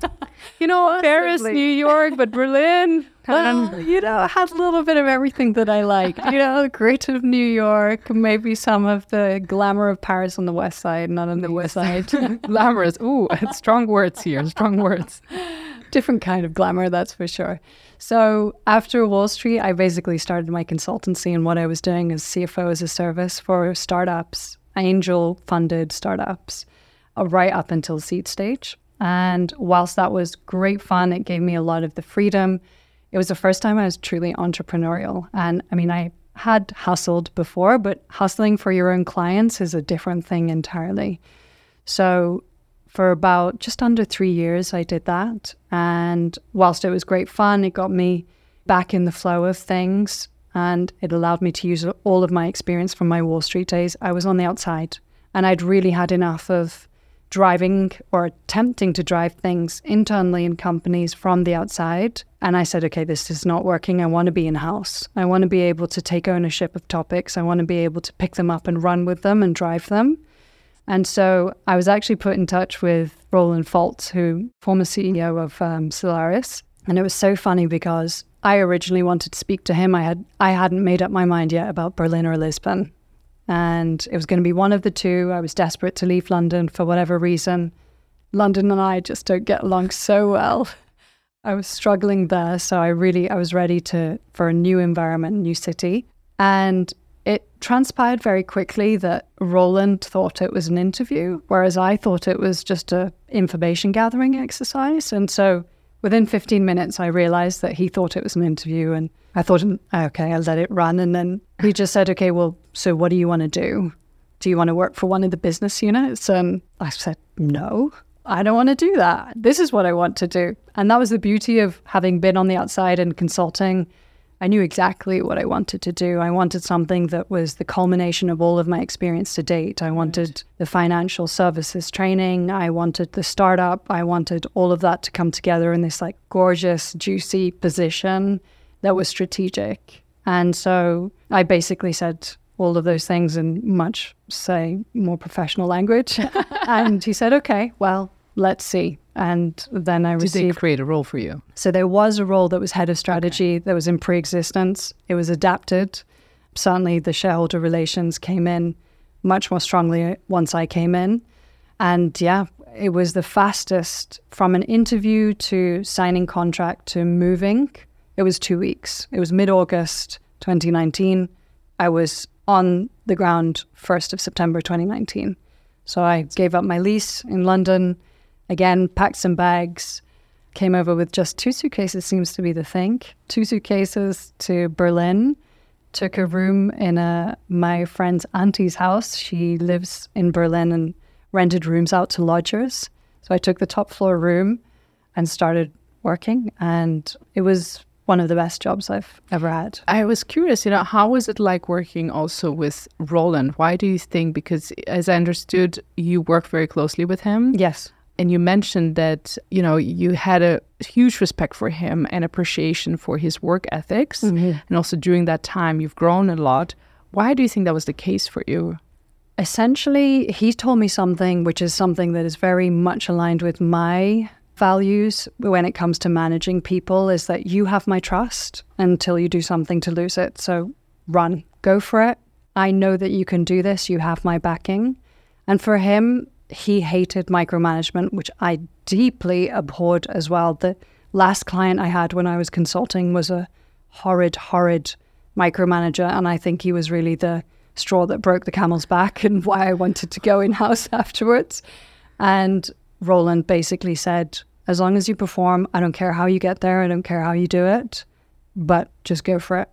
you know, Paris, New York, but Berlin. <laughs> Well, um, you know, I had a little bit of everything that I liked. You know, the grit of New York, maybe some of the glamour of Paris on the west side, not on the west side. <laughs> Glamorous. Ooh, strong words here. Strong words. Different kind of glamour, that's for sure. So after Wall Street, I basically started my consultancy, and what I was doing is CFO as a service for startups, angel funded startups, uh, right up until seed stage. And whilst that was great fun, it gave me a lot of the freedom. It was the first time I was truly entrepreneurial. And I mean, I had hustled before, but hustling for your own clients is a different thing entirely. So for about just under three years, I did that. And whilst it was great fun, it got me back in the flow of things and it allowed me to use all of my experience from my Wall Street days. I was on the outside and I'd really had enough of driving or attempting to drive things internally in companies from the outside. And I said, okay, this is not working. I want to be in house. I want to be able to take ownership of topics. I want to be able to pick them up and run with them and drive them. And so I was actually put in touch with Roland Folz, who former CEO of um, Solaris. And it was so funny because I originally wanted to speak to him. I had I hadn't made up my mind yet about Berlin or Lisbon. And it was going to be one of the two. I was desperate to leave London for whatever reason. London and I just don't get along so well. I was struggling there, so I really I was ready to for a new environment, new city. And transpired very quickly that Roland thought it was an interview, whereas I thought it was just a information gathering exercise. And so within 15 minutes, I realized that he thought it was an interview. And I thought, mm, okay, I'll let it run. And then he just said, okay, well, so what do you want to do? Do you want to work for one of the business units? And I said, no, I don't want to do that. This is what I want to do. And that was the beauty of having been on the outside and consulting I knew exactly what I wanted to do. I wanted something that was the culmination of all of my experience to date. I wanted right. the financial services training. I wanted the startup. I wanted all of that to come together in this like gorgeous, juicy position that was strategic. And so I basically said all of those things in much, say, more professional language. <laughs> and he said, okay, well, let's see. And then I received. Did they create a role for you? So there was a role that was head of strategy okay. that was in pre existence. It was adapted. Certainly the shareholder relations came in much more strongly once I came in. And yeah, it was the fastest from an interview to signing contract to moving. It was two weeks. It was mid August 2019. I was on the ground 1st of September 2019. So I gave up my lease in London Again, packed some bags, came over with just two suitcases, seems to be the thing. Two suitcases to Berlin, took a room in a, my friend's auntie's house. She lives in Berlin and rented rooms out to lodgers. So I took the top floor room and started working. And it was one of the best jobs I've ever had. I was curious, you know, how was it like working also with Roland? Why do you think? Because as I understood, you worked very closely with him. Yes. And you mentioned that, you know, you had a huge respect for him and appreciation for his work ethics. Mm-hmm. And also during that time, you've grown a lot. Why do you think that was the case for you? Essentially, he told me something which is something that is very much aligned with my values when it comes to managing people is that you have my trust until you do something to lose it. So run, go for it. I know that you can do this. You have my backing. And for him, he hated micromanagement, which I deeply abhorred as well. The last client I had when I was consulting was a horrid, horrid micromanager. And I think he was really the straw that broke the camel's back <laughs> and why I wanted to go in house <laughs> afterwards. And Roland basically said, as long as you perform, I don't care how you get there, I don't care how you do it, but just go for it.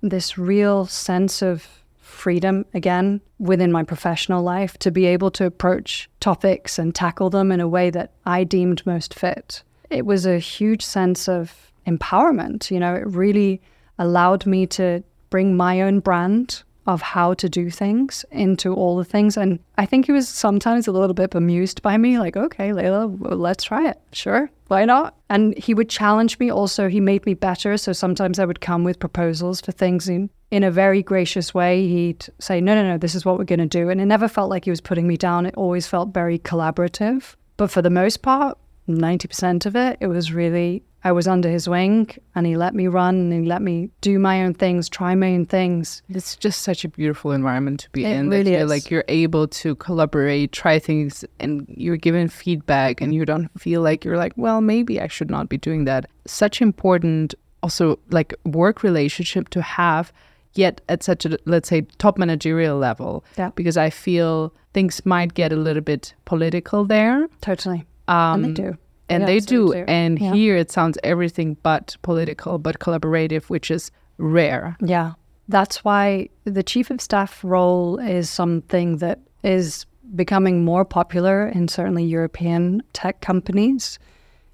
This real sense of freedom again within my professional life to be able to approach topics and tackle them in a way that I deemed most fit. It was a huge sense of empowerment. You know, it really allowed me to bring my own brand of how to do things into all the things. And I think he was sometimes a little bit bemused by me, like, okay, Layla, well, let's try it. Sure, why not? And he would challenge me also. He made me better. So sometimes I would come with proposals for things in, in a very gracious way. He'd say, no, no, no, this is what we're going to do. And it never felt like he was putting me down. It always felt very collaborative. But for the most part, 90% of it, it was really I was under his wing and he let me run and he let me do my own things, try my own things. It's just such a beautiful environment to be it in. Really is. Like you're able to collaborate, try things, and you're given feedback and you don't feel like you're like, well, maybe I should not be doing that. Such important also like work relationship to have yet at such a let's say top managerial level. Yeah. Because I feel things might get a little bit political there. Totally. Um, and they do and they do. And yeah. here it sounds everything but political, but collaborative, which is rare. Yeah. That's why the chief of staff role is something that is becoming more popular in certainly European tech companies.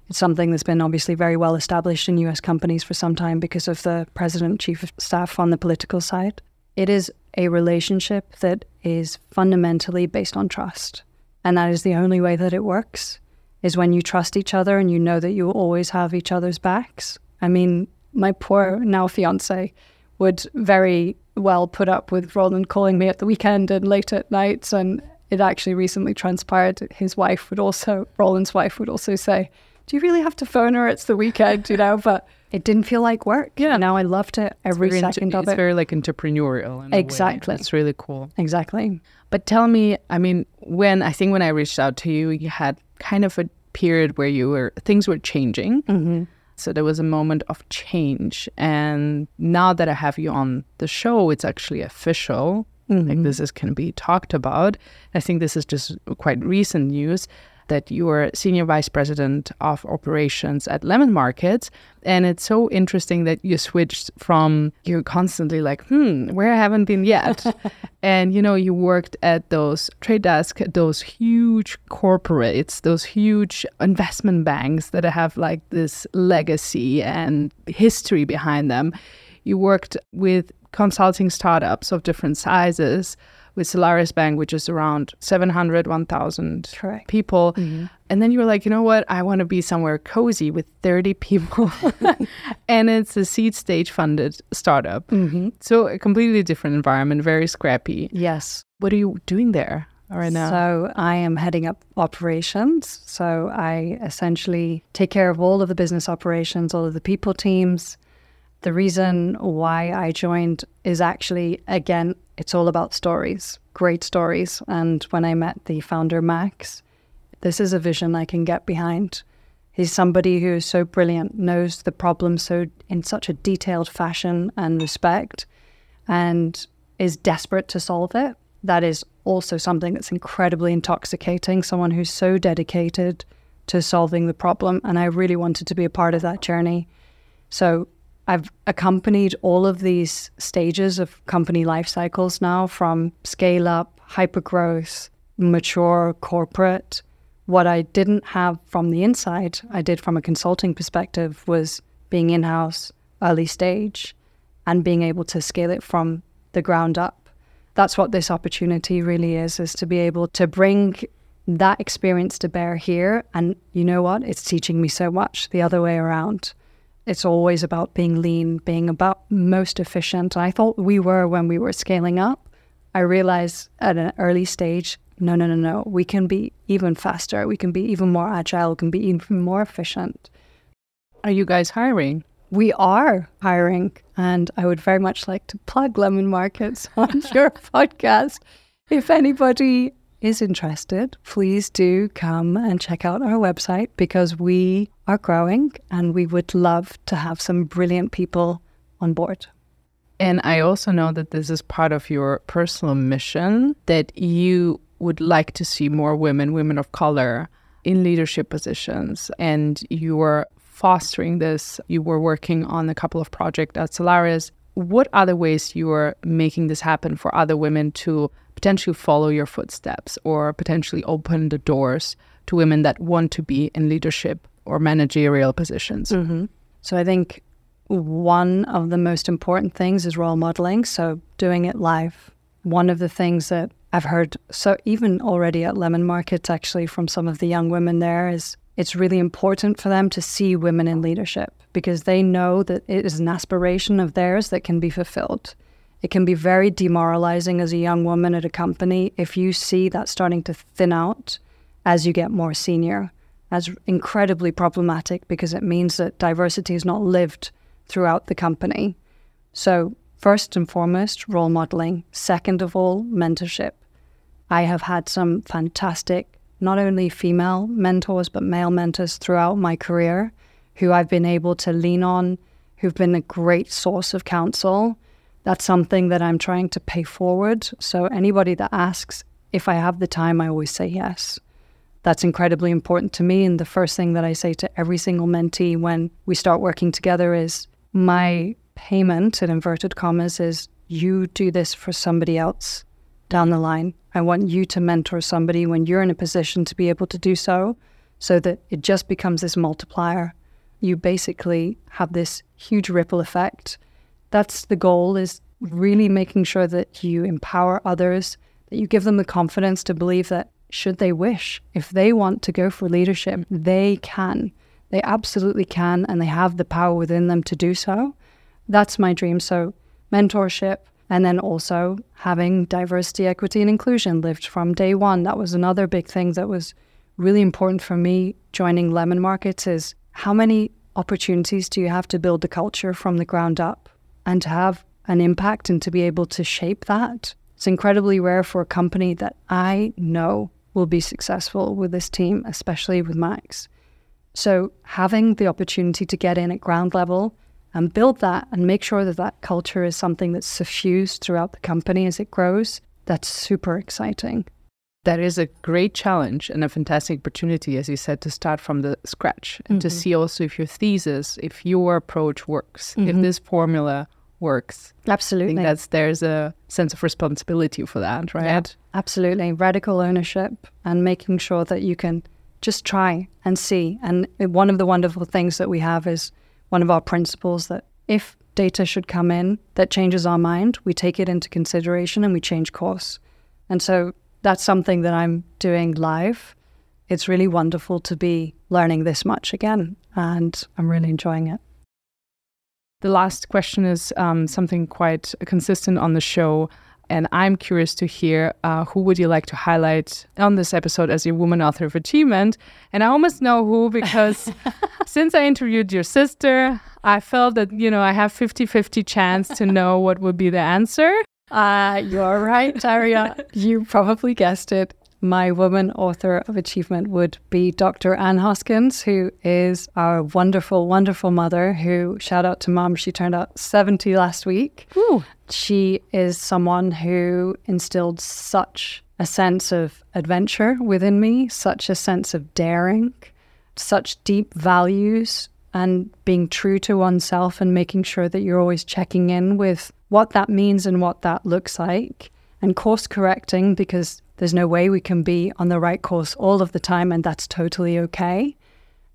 It's something that's been obviously very well established in US companies for some time because of the president, chief of staff on the political side. It is a relationship that is fundamentally based on trust. And that is the only way that it works is when you trust each other and you know that you always have each other's backs. I mean, my poor now fiance would very well put up with Roland calling me at the weekend and late at nights. And it actually recently transpired his wife would also, Roland's wife would also say, Do you really have to phone her? It's the weekend, you know? But it didn't feel like work. Yeah. Now I loved it every second inter- of it's it. very like entrepreneurial. Exactly. It's really cool. exactly. But tell me, I mean, when I think when I reached out to you, you had kind of a period where you were things were changing. Mm-hmm. So there was a moment of change. And now that I have you on the show, it's actually official. Like this is can be talked about. I think this is just quite recent news that you are senior vice president of operations at Lemon Markets. And it's so interesting that you switched from you're constantly like, hmm, where I haven't been yet. <laughs> and you know, you worked at those trade desk, those huge corporates, those huge investment banks that have like this legacy and history behind them. You worked with consulting startups of different sizes with Solaris Bank, which is around 700, 1,000 Correct. people. Mm-hmm. And then you were like, you know what? I want to be somewhere cozy with 30 people. <laughs> <laughs> and it's a seed stage funded startup. Mm-hmm. So a completely different environment, very scrappy. Yes. What are you doing there right now? So I am heading up operations. So I essentially take care of all of the business operations, all of the people teams. The reason why I joined is actually, again, it's all about stories, great stories. And when I met the founder, Max, this is a vision I can get behind. He's somebody who is so brilliant, knows the problem so in such a detailed fashion and respect, and is desperate to solve it. That is also something that's incredibly intoxicating. Someone who's so dedicated to solving the problem, and I really wanted to be a part of that journey. So I've accompanied all of these stages of company life cycles now from scale up, hyper growth, mature, corporate. What I didn't have from the inside, I did from a consulting perspective, was being in house, early stage, and being able to scale it from the ground up. That's what this opportunity really is, is to be able to bring that experience to bear here. And you know what? It's teaching me so much the other way around. It's always about being lean, being about most efficient. I thought we were when we were scaling up. I realized at an early stage, no, no, no, no. We can be even faster. We can be even more agile. We can be even more efficient. are you guys hiring? We are hiring, and I would very much like to plug Lemon Markets <laughs> on your podcast. If anybody is interested, please do come and check out our website because we are growing and we would love to have some brilliant people on board. And I also know that this is part of your personal mission that you would like to see more women, women of color, in leadership positions. And you were fostering this. You were working on a couple of projects at Solaris. What other ways you are making this happen for other women to potentially follow your footsteps or potentially open the doors to women that want to be in leadership or managerial positions? Mm-hmm. So I think one of the most important things is role modeling. So doing it live. One of the things that I've heard, so even already at Lemon Markets, actually, from some of the young women there, is it's really important for them to see women in leadership because they know that it is an aspiration of theirs that can be fulfilled. It can be very demoralizing as a young woman at a company if you see that starting to thin out as you get more senior. That's incredibly problematic because it means that diversity is not lived throughout the company. So, first and foremost, role modeling. Second of all, mentorship. I have had some fantastic, not only female mentors, but male mentors throughout my career who I've been able to lean on, who've been a great source of counsel. That's something that I'm trying to pay forward. So, anybody that asks if I have the time, I always say yes. That's incredibly important to me. And the first thing that I say to every single mentee when we start working together is my payment, in inverted commas, is you do this for somebody else down the line. I want you to mentor somebody when you're in a position to be able to do so, so that it just becomes this multiplier. You basically have this huge ripple effect. That's the goal is really making sure that you empower others, that you give them the confidence to believe that should they wish. If they want to go for leadership, they can. They absolutely can, and they have the power within them to do so. That's my dream. So, mentorship, and then also having diversity, equity, and inclusion lived from day one. That was another big thing that was really important for me joining Lemon Markets is how many opportunities do you have to build the culture from the ground up and to have an impact and to be able to shape that. It's incredibly rare for a company that I know will be successful with this team, especially with Max. So having the opportunity to get in at ground level and build that and make sure that that culture is something that's suffused throughout the company as it grows, that's super exciting. That is a great challenge and a fantastic opportunity, as you said, to start from the scratch and mm-hmm. to see also if your thesis, if your approach works, mm-hmm. if this formula works. Absolutely. I think that's there's a sense of responsibility for that, right? Yeah, absolutely. Radical ownership and making sure that you can just try and see. And one of the wonderful things that we have is one of our principles that if data should come in that changes our mind, we take it into consideration and we change course. And so that's something that I'm doing live. It's really wonderful to be learning this much again, and I'm really enjoying it. The last question is um, something quite consistent on the show. And I'm curious to hear uh, who would you like to highlight on this episode as your woman author of achievement? And I almost know who because <laughs> since I interviewed your sister, I felt that, you know, I have 50-50 chance to know what would be the answer. Uh, you're right, Daria. you probably guessed it my woman author of achievement would be Dr. Ann Hoskins, who is our wonderful, wonderful mother. Who, shout out to mom, she turned out 70 last week. Ooh. She is someone who instilled such a sense of adventure within me, such a sense of daring, such deep values, and being true to oneself and making sure that you're always checking in with what that means and what that looks like and course correcting because there's no way we can be on the right course all of the time, and that's totally okay.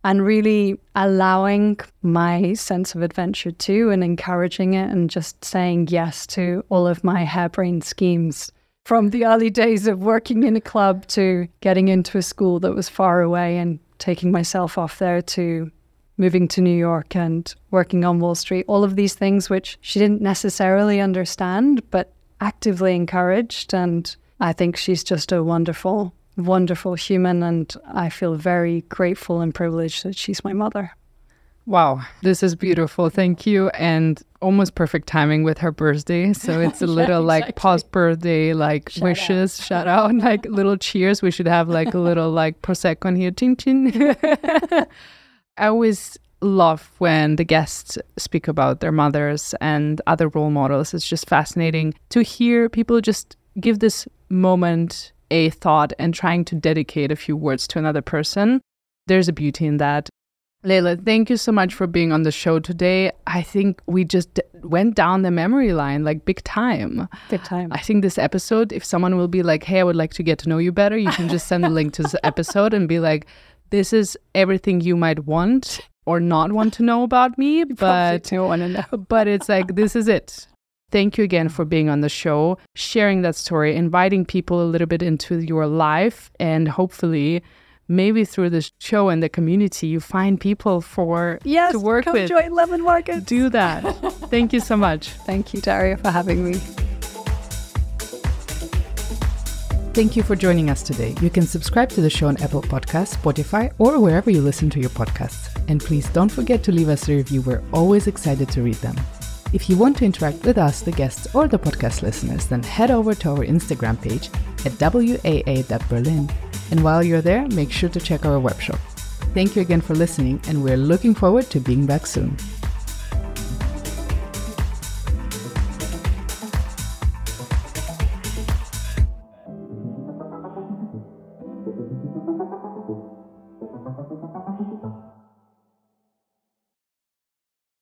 And really allowing my sense of adventure too, and encouraging it, and just saying yes to all of my harebrained schemes from the early days of working in a club to getting into a school that was far away and taking myself off there to moving to New York and working on Wall Street, all of these things which she didn't necessarily understand, but actively encouraged. And I think she's just a wonderful, wonderful human, and I feel very grateful and privileged that she's my mother. Wow, this is beautiful. Thank you. And almost perfect timing with her birthday. So <laughs> it's a little yeah, like post birthday, like shout wishes, out. shout out, like little cheers. We should have like a little like <laughs> Prosecco on here. Chin chin. <laughs> I always love when the guests speak about their mothers and other role models. It's just fascinating to hear people just give this moment a thought and trying to dedicate a few words to another person. There's a beauty in that. Layla, thank you so much for being on the show today. I think we just d- went down the memory line like big time. Big time. I think this episode, if someone will be like, hey, I would like to get to know you better, you can just send the link to this episode and be like, this is everything you might want or not want to know about me, <laughs> but don't want to know. <laughs> but it's like this is it. Thank you again for being on the show, sharing that story, inviting people a little bit into your life, and hopefully, maybe through the show and the community, you find people for yes, to work come with. Join Lemon Market. Do that. <laughs> Thank you so much. Thank you, Daria, for having me. Thank you for joining us today. You can subscribe to the show on Apple Podcasts, Spotify, or wherever you listen to your podcasts. And please don't forget to leave us a review. We're always excited to read them. If you want to interact with us, the guests, or the podcast listeners, then head over to our Instagram page at waa.berlin. And while you're there, make sure to check our webshop. Thank you again for listening, and we're looking forward to being back soon.